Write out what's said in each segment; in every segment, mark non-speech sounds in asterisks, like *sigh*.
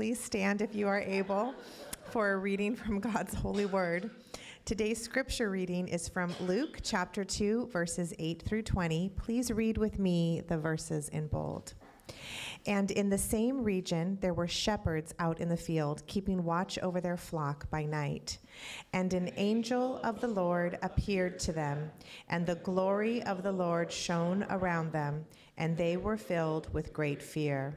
Please stand if you are able for a reading from *laughs* God's holy word. Today's scripture reading is from Luke chapter 2, verses 8 through 20. Please read with me the verses in bold. And in the same region there were shepherds out in the field, keeping watch over their flock by night. And an angel of the Lord appeared to them, and the glory of the Lord shone around them, and they were filled with great fear.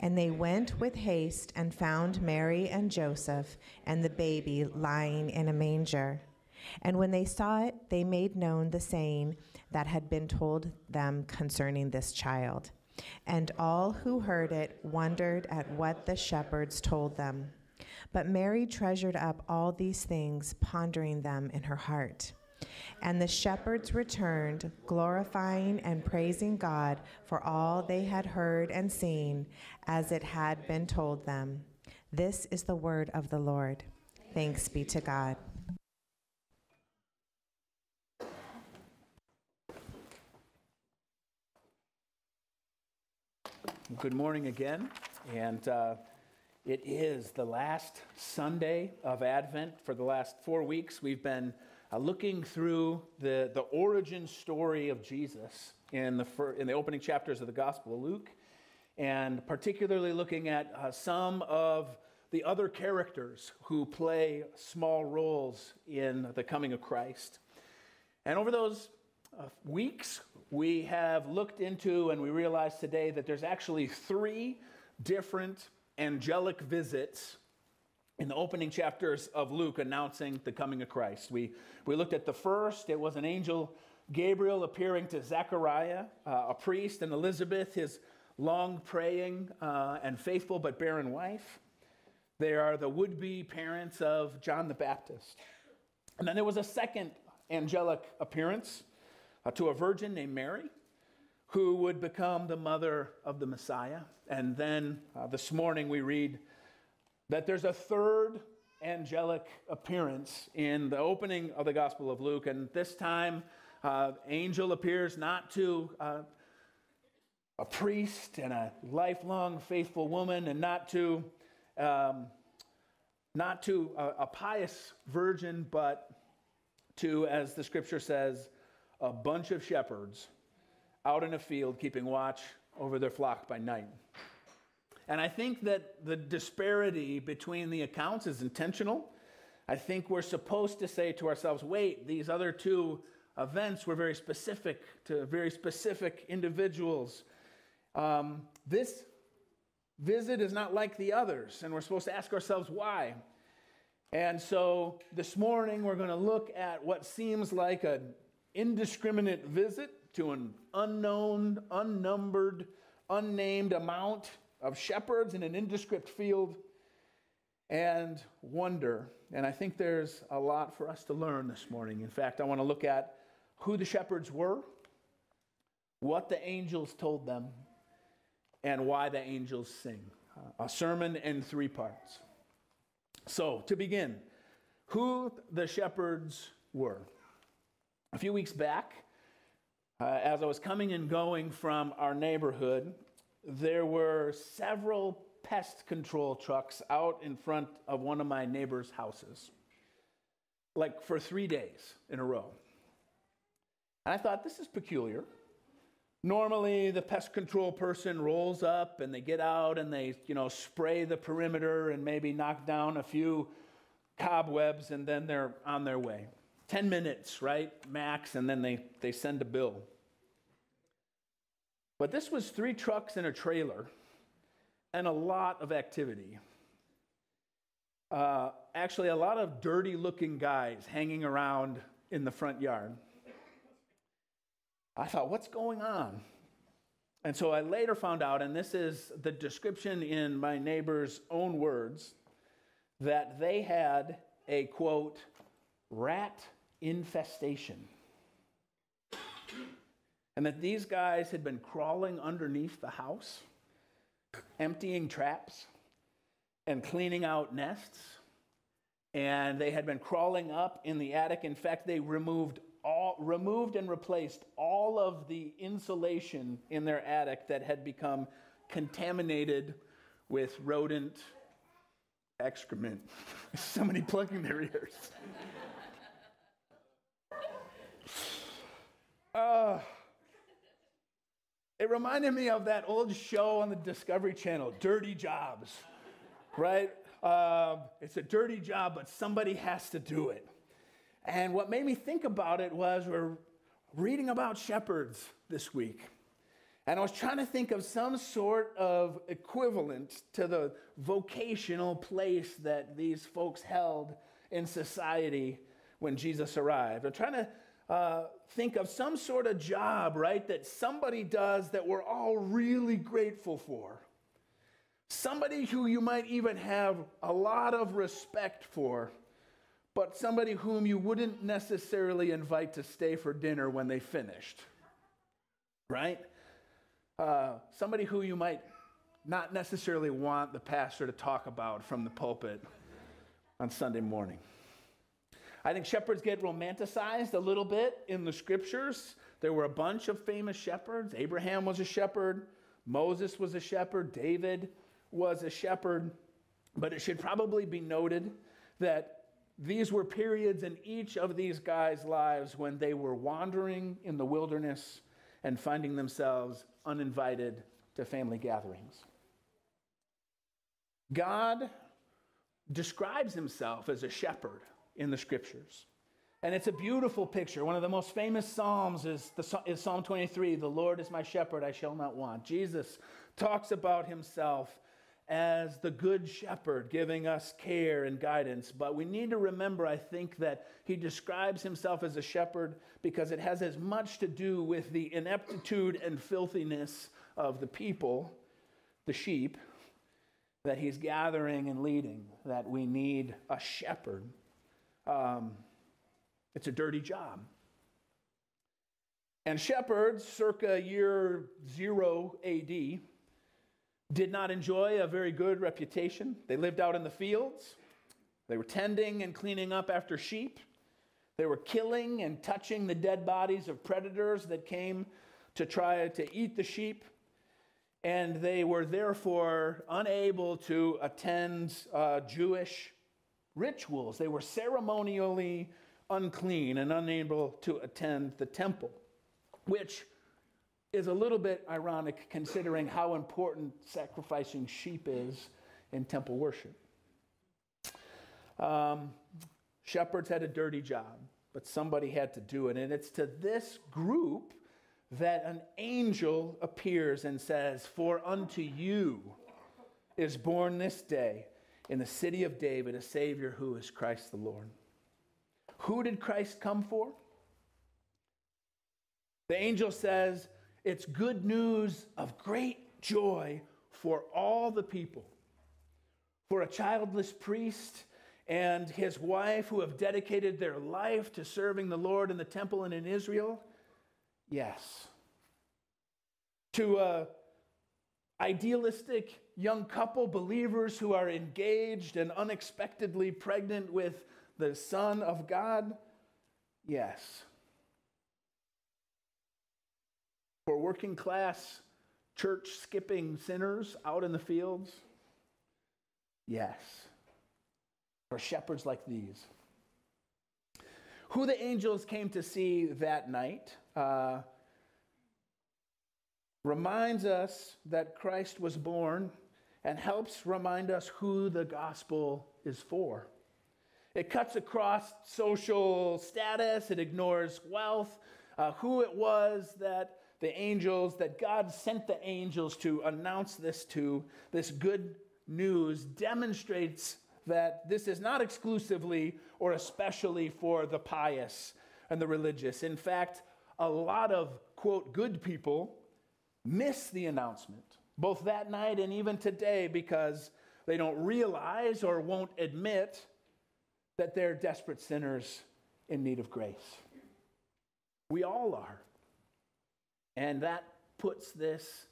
And they went with haste and found Mary and Joseph and the baby lying in a manger. And when they saw it, they made known the saying that had been told them concerning this child. And all who heard it wondered at what the shepherds told them. But Mary treasured up all these things, pondering them in her heart. And the shepherds returned, glorifying and praising God for all they had heard and seen, as it had been told them. This is the word of the Lord. Thanks be to God. Good morning again. And uh, it is the last Sunday of Advent. For the last four weeks, we've been uh, looking through the, the origin story of Jesus in the, fir- in the opening chapters of the Gospel of Luke, and particularly looking at uh, some of the other characters who play small roles in the coming of Christ. And over those uh, weeks, we have looked into and we realize today that there's actually three different angelic visits in the opening chapters of Luke announcing the coming of Christ. We, we looked at the first, it was an angel, Gabriel, appearing to Zechariah, uh, a priest, and Elizabeth, his long praying uh, and faithful but barren wife. They are the would be parents of John the Baptist. And then there was a second angelic appearance uh, to a virgin named Mary who would become the mother of the Messiah. And then uh, this morning we read that there's a third angelic appearance in the opening of the Gospel of Luke. And this time, uh, angel appears not to uh, a priest and a lifelong faithful woman, and not to um, not to a, a pious virgin, but to, as the Scripture says, a bunch of shepherds out in a field keeping watch over their flock by night. And I think that the disparity between the accounts is intentional. I think we're supposed to say to ourselves, wait, these other two events were very specific to very specific individuals. Um, this visit is not like the others, and we're supposed to ask ourselves why. And so this morning we're going to look at what seems like an indiscriminate visit to an unknown, unnumbered, unnamed amount of shepherds in an indescript field and wonder. And I think there's a lot for us to learn this morning. In fact, I want to look at who the shepherds were, what the angels told them, and why the angels sing. a sermon in three parts. So, to begin, who the shepherds were. A few weeks back, uh, as I was coming and going from our neighborhood, there were several pest control trucks out in front of one of my neighbor's houses, like for three days in a row. And I thought, this is peculiar. Normally, the pest control person rolls up and they get out and they, you know, spray the perimeter and maybe knock down a few cobwebs and then they're on their way. 10 minutes, right? Max, and then they, they send a bill. But this was three trucks and a trailer and a lot of activity. Uh, actually, a lot of dirty looking guys hanging around in the front yard. I thought, what's going on? And so I later found out, and this is the description in my neighbor's own words, that they had a quote, rat infestation. And that these guys had been crawling underneath the house, emptying traps and cleaning out nests. And they had been crawling up in the attic. In fact, they removed all removed and replaced all of the insulation in their attic that had become contaminated with rodent excrement. *laughs* Somebody plugging their ears. uh, *laughs* it reminded me of that old show on the Discovery Channel, Dirty Jobs, right? Uh, it's a dirty job, but somebody has to do it. And what made me think about it was we're reading about shepherds this week. And I was trying to think of some sort of equivalent to the vocational place that these folks held in society when Jesus arrived. I'm trying to uh, think of some sort of job, right, that somebody does that we're all really grateful for. Somebody who you might even have a lot of respect for but somebody whom you wouldn't necessarily invite to stay for dinner when they finished, right? Uh, somebody who you might not necessarily want the pastor to talk about from the pulpit on Sunday morning. I think shepherds get romanticized a little bit in the scriptures. There were a bunch of famous shepherds. Abraham was a shepherd, Moses was a shepherd, David was a shepherd. But it should probably be noted that these were periods in each of these guys' lives when they were wandering in the wilderness and finding themselves uninvited to family gatherings. God describes himself as a shepherd in the scriptures. And it's a beautiful picture. One of the most famous Psalms is, the, is Psalm 23 The Lord is my shepherd, I shall not want. Jesus talks about himself as the good shepherd giving us care and guidance. But we need to remember, I think, that he describes himself as a shepherd because it has as much to do with the ineptitude and filthiness of the people, the sheep, that he's gathering and leading, that we need a shepherd. Um, it's a dirty job. And shepherds, circa year zero AD, did not enjoy a very good reputation. They lived out in the fields, they were tending and cleaning up after sheep. They were killing and touching the dead bodies of predators that came to try to eat the sheep. And they were therefore unable to attend uh, Jewish rituals. They were ceremonially unclean and unable to attend the temple, which is a little bit ironic considering how important sacrificing sheep is in temple worship. Um, shepherds had a dirty job, but somebody had to do it. And it's to this group that an angel appears and says, For unto you is born this day in the city of David a Savior who is Christ the Lord. Who did Christ come for? The angel says, it's good news of great joy for all the people. For a childless priest and his wife who have dedicated their life to serving the Lord in the temple and in Israel? Yes. To a idealistic young couple, believers who are engaged and unexpectedly pregnant with the Son of God? Yes. For working class, church skipping sinners out in the fields? Yes. For shepherds like these. Who the angels came to see that night uh, reminds us that Christ was born and helps remind us who the gospel is for. It cuts across social status, it ignores wealth, uh, who it was that the angels that God sent the angels to announce this to, this good news, demonstrates that this is not exclusively or especially for the pious and the religious. In fact, a lot of, quote, good people miss the announcement, both that night and even today, because they don't realize or won't admit that they're desperate sinners in need of grace. We all are. And that puts this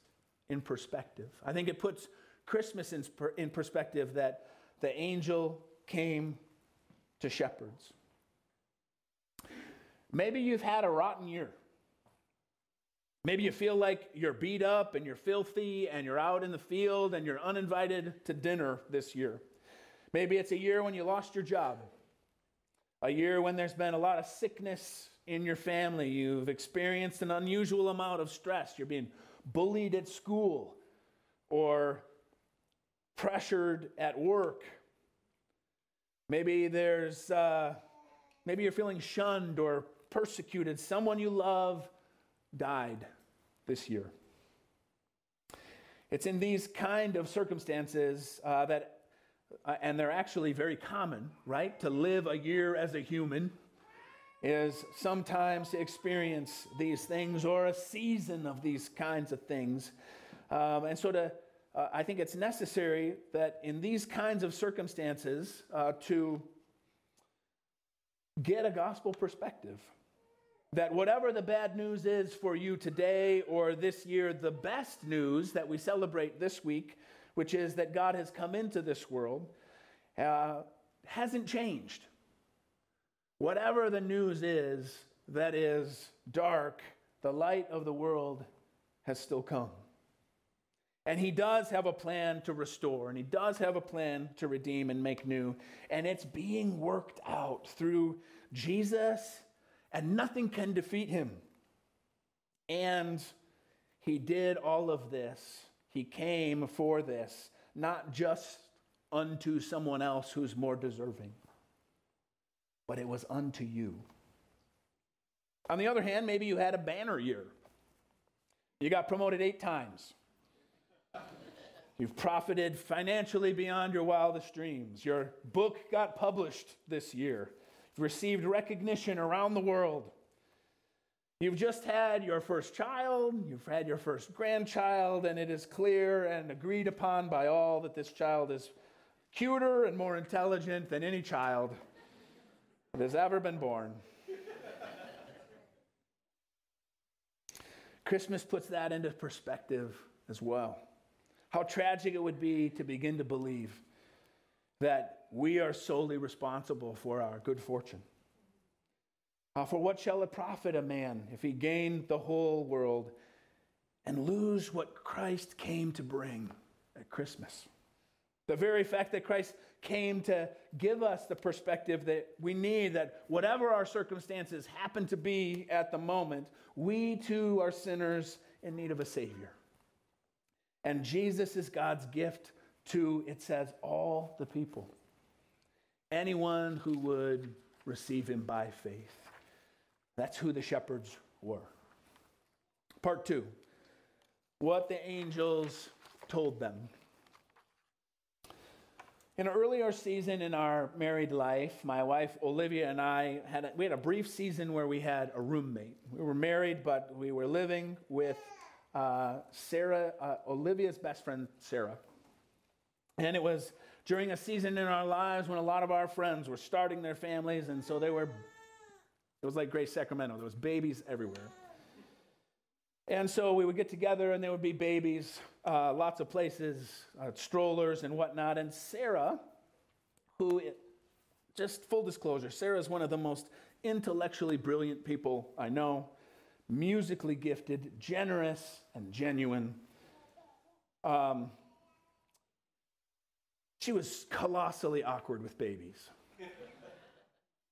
in perspective. I think it puts Christmas in, in perspective that the angel came to shepherds. Maybe you've had a rotten year. Maybe you feel like you're beat up and you're filthy and you're out in the field and you're uninvited to dinner this year. Maybe it's a year when you lost your job, a year when there's been a lot of sickness in your family. You've experienced an unusual amount of stress. You're being bullied at school or pressured at work. Maybe there's, uh, maybe you're feeling shunned or persecuted. Someone you love died this year. It's in these kind of circumstances uh, that, uh, and they're actually very common, right? To live a year as a human is sometimes to experience these things or a season of these kinds of things. Um, and so to, uh, I think it's necessary that in these kinds of circumstances uh, to get a gospel perspective. That whatever the bad news is for you today or this year, the best news that we celebrate this week, which is that God has come into this world, uh, hasn't changed. Whatever the news is that is dark, the light of the world has still come. And he does have a plan to restore, and he does have a plan to redeem and make new. And it's being worked out through Jesus, and nothing can defeat him. And he did all of this. He came for this, not just unto someone else who's more deserving but it was unto you. On the other hand, maybe you had a banner year. You got promoted eight times. You've profited financially beyond your wildest dreams. Your book got published this year. Received recognition around the world. You've just had your first child, you've had your first grandchild, and it is clear and agreed upon by all that this child is cuter and more intelligent than any child that has ever been born. Christmas puts that into perspective as well. How tragic it would be to begin to believe that we are solely responsible for our good fortune. Uh, for what shall it profit a man if he gain the whole world and lose what Christ came to bring at Christmas? The very fact that Christ came to give us the perspective that we need that whatever our circumstances happen to be at the moment, we too are sinners in need of a Savior. And Jesus is God's gift to, it says, all the people. Anyone who would receive him by faith. That's who the shepherds were. Part two what the angels told them. In an earlier season in our married life, my wife Olivia and I had a, we had a brief season where we had a roommate. We were married, but we were living with uh, Sarah, uh, Olivia's best friend Sarah. And it was during a season in our lives when a lot of our friends were starting their families, and so they were. It was like Grace Sacramento. There was babies everywhere. And so we would get together, and there would be babies, uh, lots of places, uh, strollers and whatnot. And Sarah, who, just full disclosure, Sarah is one of the most intellectually brilliant people I know, musically gifted, generous, and genuine. Um, she was colossally awkward with babies. *laughs*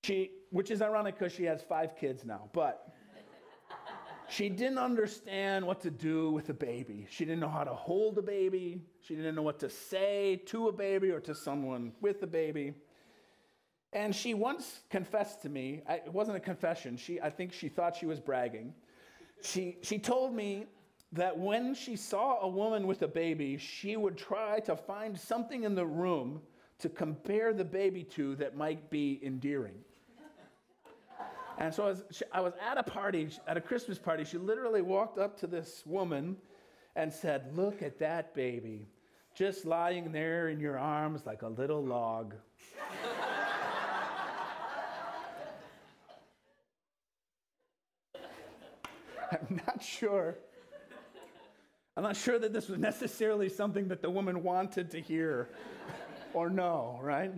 She, which is ironic because she has five kids now, but she didn't understand what to do with a baby. She didn't know how to hold a baby. She didn't know what to say to a baby or to someone with a baby. And she once confessed to me, it wasn't a confession, she, I think she thought she was bragging. She, she told me that when she saw a woman with a baby, she would try to find something in the room to compare the baby to that might be endearing. And so I was, I was at a party, at a Christmas party. She literally walked up to this woman and said, Look at that baby, just lying there in your arms like a little log. *laughs* I'm not sure. I'm not sure that this was necessarily something that the woman wanted to hear or know, right?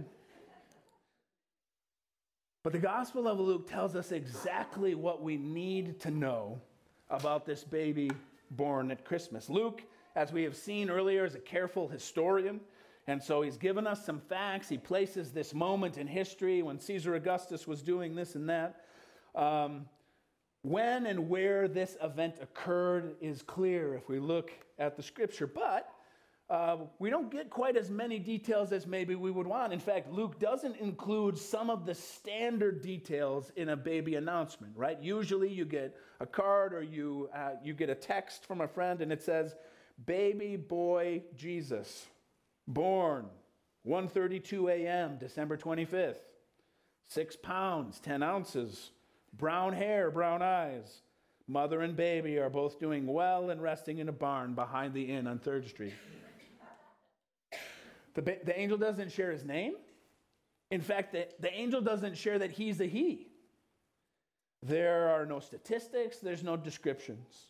But the Gospel of Luke tells us exactly what we need to know about this baby born at Christmas. Luke, as we have seen earlier, is a careful historian. And so he's given us some facts. He places this moment in history when Caesar Augustus was doing this and that. Um, when and where this event occurred is clear if we look at the scripture, but uh, we don't get quite as many details as maybe we would want. In fact, Luke doesn't include some of the standard details in a baby announcement, right? Usually you get a card or you, uh, you get a text from a friend and it says, Baby boy Jesus, born 1:32 a.m., December 25th, six pounds, 10 ounces brown hair, brown eyes. Mother and baby are both doing well and resting in a barn behind the inn on 3rd Street. The, the angel doesn't share his name. In fact, the, the angel doesn't share that he's a he. There are no statistics, there's no descriptions.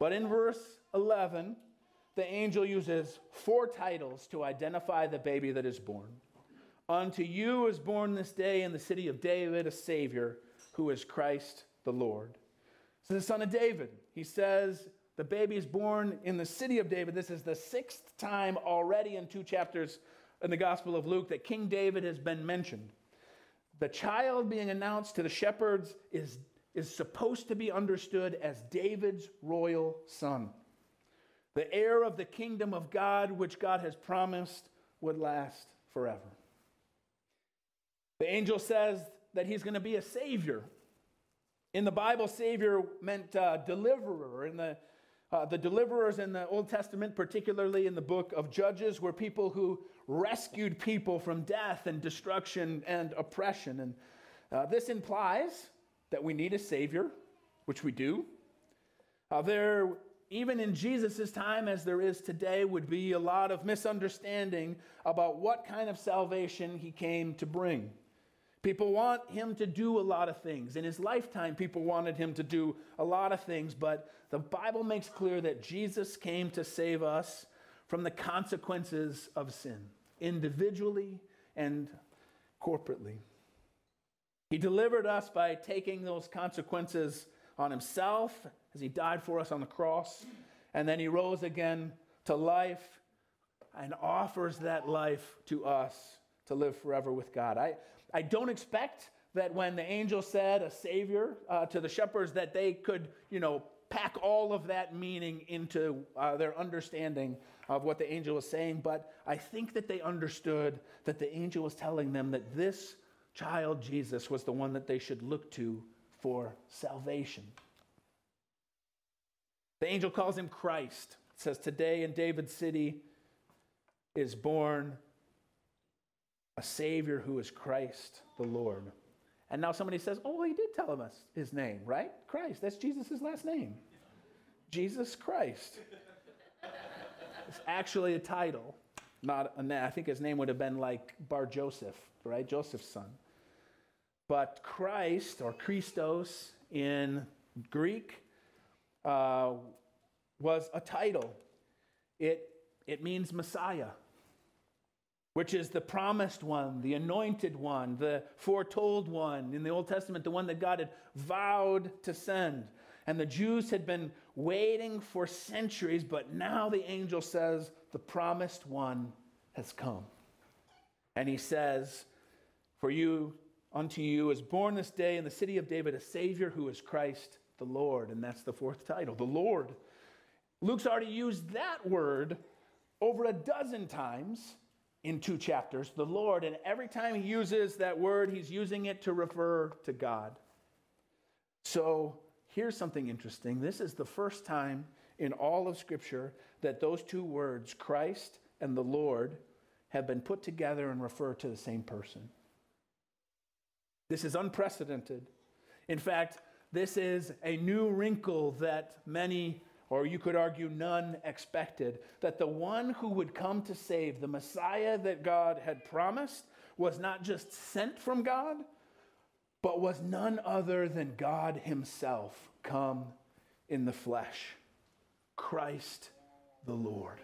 But in verse 11, the angel uses four titles to identify the baby that is born. Unto you is born this day in the city of David a Savior who is Christ the Lord. So the son of David. He says the baby is born in the city of David. This is the sixth time already in two chapters in the Gospel of Luke that King David has been mentioned. The child being announced to the shepherds is, is supposed to be understood as David's royal son, the heir of the kingdom of God, which God has promised would last forever. The angel says that he's going to be a savior. In the Bible, savior meant uh, deliverer. In the, uh, the deliverers in the Old Testament, particularly in the book of Judges, were people who rescued people from death and destruction and oppression. And uh, this implies that we need a savior, which we do. Uh, there, even in Jesus' time, as there is today, would be a lot of misunderstanding about what kind of salvation he came to bring. People want him to do a lot of things. In his lifetime, people wanted him to do a lot of things, but the Bible makes clear that Jesus came to save us from the consequences of sin, individually and corporately. He delivered us by taking those consequences on himself as he died for us on the cross, and then he rose again to life and offers that life to us to live forever with God. I, I don't expect that when the angel said a savior uh, to the shepherds that they could, you know, pack all of that meaning into uh, their understanding of what the angel was saying, but I think that they understood that the angel was telling them that this child Jesus was the one that they should look to for salvation. The angel calls him Christ. It says, Today in David's city is born a Savior who is Christ the Lord. And now somebody says, oh, well, he did tell us his name, right? Christ. That's Jesus' last name. Jesus Christ. it's actually a title, not a name. I think his name would have been like Bar Joseph, right? Joseph's son. But Christ, or Christos in Greek, uh, was a title. It, it means Messiah which is the promised one, the anointed one, the foretold one in the Old Testament, the one that God had vowed to send. And the Jews had been waiting for centuries, but now the angel says, The promised one has come. And he says, For you, unto you is born this day in the city of David a Savior who is Christ the Lord. And that's the fourth title, the Lord. Luke's already used that word over a dozen times in two chapters, the Lord, and every time he uses that word, he's using it to refer to God. So here's something interesting. This is the first time in all of Scripture that those two words, Christ and the Lord, have been put together and refer to the same person. This is unprecedented. In fact, this is a new wrinkle that many, or you could argue none, expected that the one who would come to save, the Messiah that God had promised, was not just sent from God, but was none other than God Himself come in the flesh. Christ the Lord.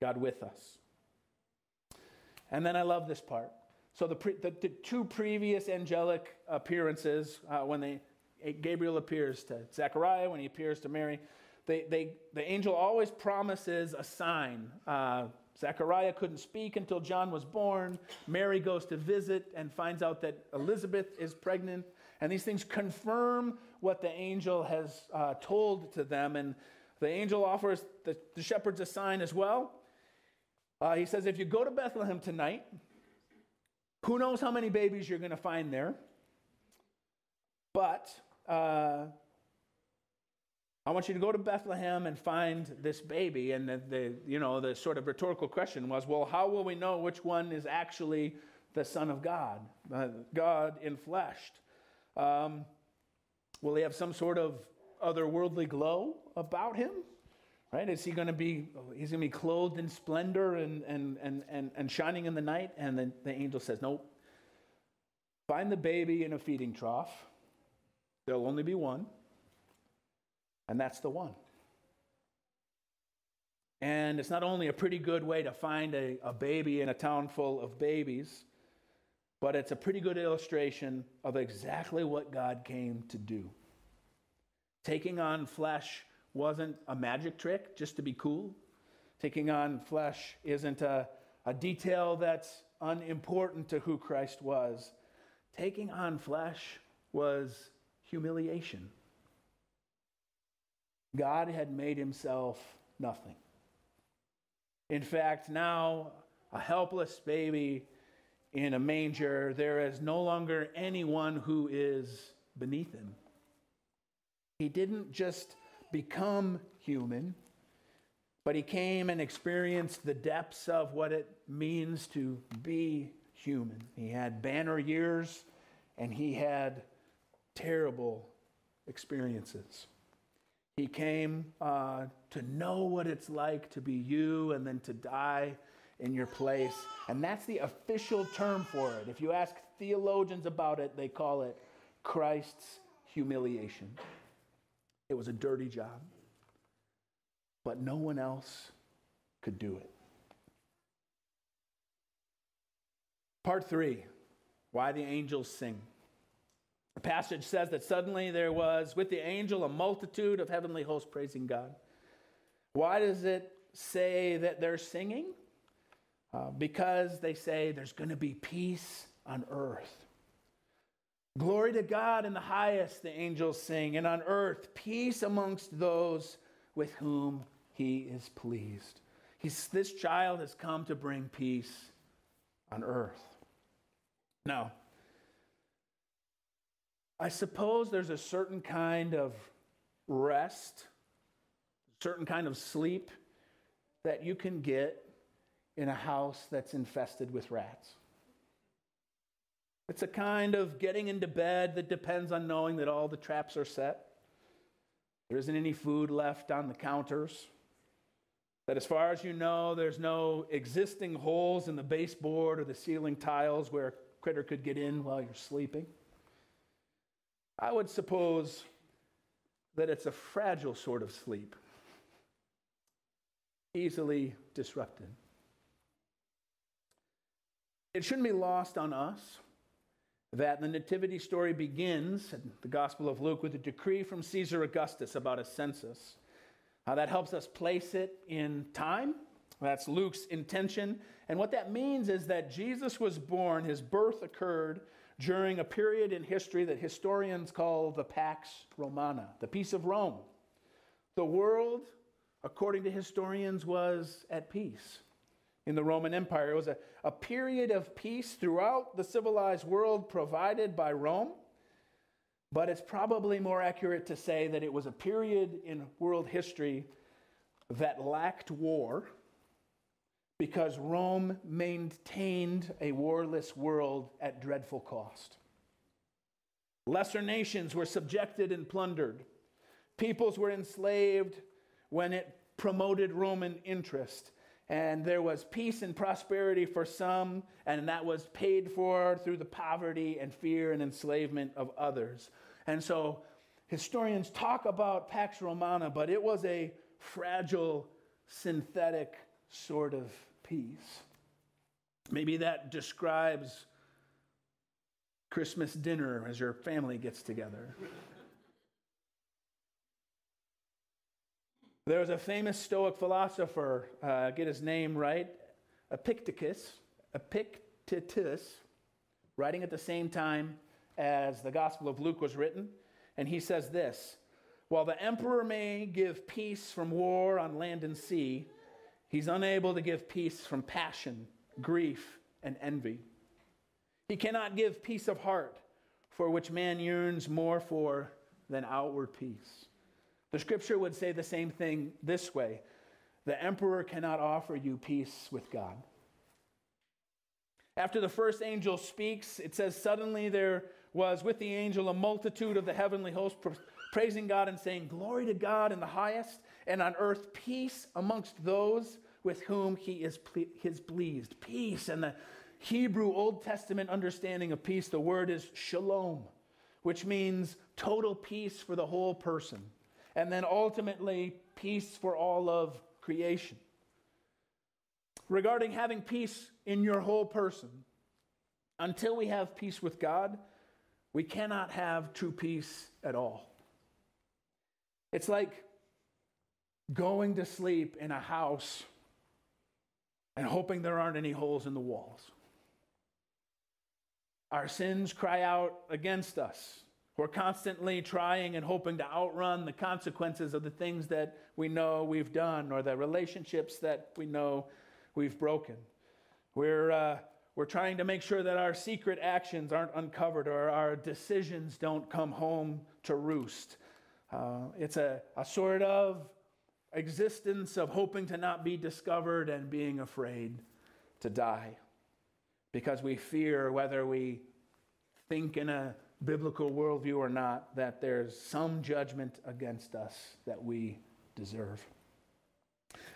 God with us. And then I love this part. So the, pre, the, the, two previous angelic appearances, uh, when they, Gabriel appears to Zechariah, when he appears to Mary, they, they, the angel always promises a sign. Uh, Zechariah couldn't speak until John was born. Mary goes to visit and finds out that Elizabeth is pregnant. And these things confirm what the angel has uh, told to them. And the angel offers the, the shepherds a sign as well. Uh, he says, If you go to Bethlehem tonight, who knows how many babies you're going to find there? But uh, I want you to go to Bethlehem and find this baby. And the, the, you know, the sort of rhetorical question was, well, how will we know which one is actually the Son of God, uh, God in? Um, will he have some sort of otherworldly glow about him? Right? Is he going to be, he's going to be clothed in splendor and, and, and, and, and shining in the night? And then the angel says, nope. Find the baby in a feeding trough. There'll only be one. And that's the one. And it's not only a pretty good way to find a, a baby in a town full of babies, but it's a pretty good illustration of exactly what God came to do. Taking on flesh wasn't a magic trick just to be cool. Taking on flesh isn't a, a detail that's unimportant to who Christ was. Taking on flesh was humiliation. God had made himself nothing. In fact, now a helpless baby in a manger, there is no longer anyone who is beneath him. He didn't just become human, but he came and experienced the depths of what it means to be human. He had banner years and he had terrible experiences. He came uh, to know what it's like to be you and then to die in your place. And that's the official term for it. If you ask theologians about it, they call it Christ's humiliation. It was a dirty job, but no one else could do it. Part three why the angels sing. The passage says that suddenly there was with the angel a multitude of heavenly hosts praising God. Why does it say that they're singing? Uh, because they say there's going to be peace on earth. Glory to God in the highest, the angels sing, and on earth, peace amongst those with whom he is pleased. He's, this child has come to bring peace on earth. Now, I suppose there's a certain kind of rest, a certain kind of sleep that you can get in a house that's infested with rats. It's a kind of getting into bed that depends on knowing that all the traps are set. There isn't any food left on the counters. That, as far as you know, there's no existing holes in the baseboard or the ceiling tiles where a critter could get in while you're sleeping. I would suppose that it's a fragile sort of sleep, easily disrupted. It shouldn't be lost on us that the nativity story begins in the Gospel of Luke with a decree from Caesar Augustus about a census. Uh, that helps us place it in time. That's Luke's intention. And what that means is that Jesus was born, his birth occurred during a period in history that historians call the Pax Romana, the peace of Rome. The world, according to historians, was at peace in the Roman Empire. It was a, a period of peace throughout the civilized world provided by Rome. but it's probably more accurate to say that it was a period in world history that lacked war because Rome maintained a warless world at dreadful cost. Lesser nations were subjected and plundered. Peoples were enslaved when it promoted Roman interest. And there was peace and prosperity for some, and that was paid for through the poverty and fear and enslavement of others. And so historians talk about Pax Romana, but it was a fragile, synthetic sort of peace. Maybe that describes Christmas dinner as your family gets together. There was a famous Stoic philosopher, uh, get his name right, Epictetus, Epictetus, writing at the same time as the Gospel of Luke was written, and he says this While the emperor may give peace from war on land and sea, he's unable to give peace from passion, grief, and envy. He cannot give peace of heart, for which man yearns more for than outward peace. The scripture would say the same thing this way the emperor cannot offer you peace with God. After the first angel speaks, it says, Suddenly there was with the angel a multitude of the heavenly host praising God and saying, Glory to God in the highest, and on earth peace amongst those with whom he is, ple- is pleased. Peace. And the Hebrew Old Testament understanding of peace, the word is shalom, which means total peace for the whole person and then ultimately peace for all of creation. Regarding having peace in your whole person, until we have peace with God, we cannot have true peace at all. It's like going to sleep in a house and hoping there aren't any holes in the walls. Our sins cry out against us. We're constantly trying and hoping to outrun the consequences of the things that we know we've done or the relationships that we know we've broken. We're, uh, we're trying to make sure that our secret actions aren't uncovered or our decisions don't come home to roost. Uh, it's a, a sort of existence of hoping to not be discovered and being afraid to die because we fear whether we think in a biblical worldview or not, that there's some judgment against us that we deserve.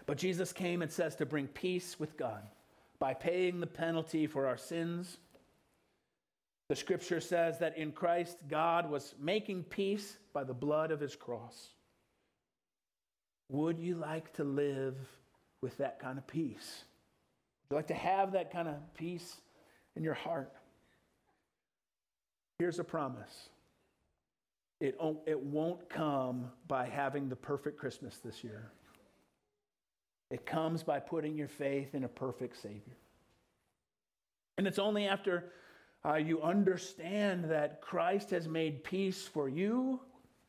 But Jesus came, it says, to bring peace with God by paying the penalty for our sins. The scripture says that in Christ, God was making peace by the blood of his cross. Would you like to live with that kind of peace? Would you like to have that kind of peace in your heart? Here's a promise it, it won't come by having the perfect Christmas this year. It comes by putting your faith in a perfect Savior. And it's only after uh, you understand that Christ has made peace for you,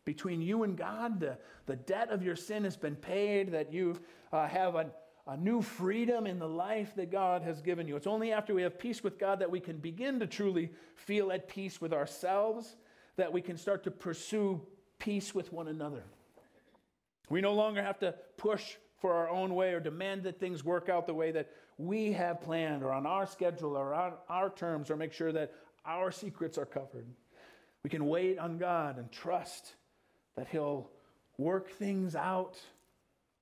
between you and God, the, the debt of your sin has been paid, that you uh, have a a new freedom in the life that God has given you. It's only after we have peace with God that we can begin to truly feel at peace with ourselves, that we can start to pursue peace with one another. We no longer have to push for our own way or demand that things work out the way that we have planned or on our schedule or on our terms or make sure that our secrets are covered. We can wait on God and trust that He'll work things out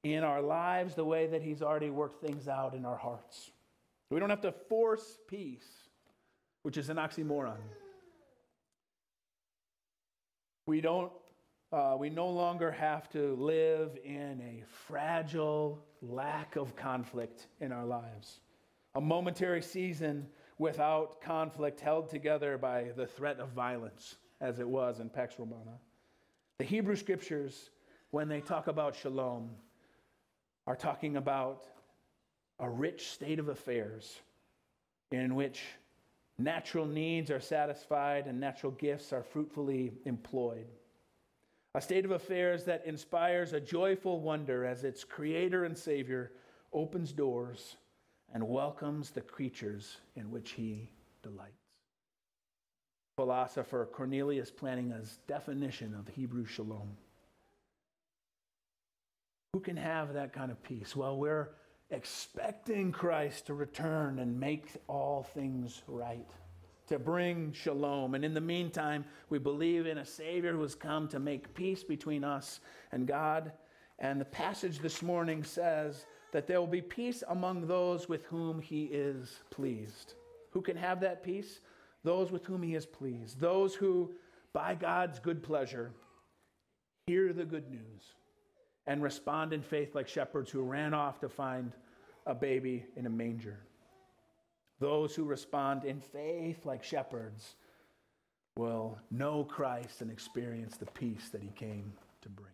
in our lives the way that He's already worked things out in our hearts. We don't have to force peace, which is an oxymoron. We don't. Uh, we no longer have to live in a fragile lack of conflict in our lives. A momentary season without conflict held together by the threat of violence, as it was in Pax Romana. The Hebrew scriptures, when they talk about shalom, are talking about a rich state of affairs in which natural needs are satisfied and natural gifts are fruitfully employed. A state of affairs that inspires a joyful wonder as its creator and savior opens doors and welcomes the creatures in which he delights. Philosopher Cornelius Plantinga's definition of Hebrew shalom. Who can have that kind of peace? Well, we're expecting Christ to return and make all things right, to bring shalom. And in the meantime, we believe in a Savior who has come to make peace between us and God. And the passage this morning says that there will be peace among those with whom he is pleased. Who can have that peace? Those with whom he is pleased. Those who, by God's good pleasure, hear the good news and respond in faith like shepherds who ran off to find a baby in a manger. Those who respond in faith like shepherds will know Christ and experience the peace that he came to bring.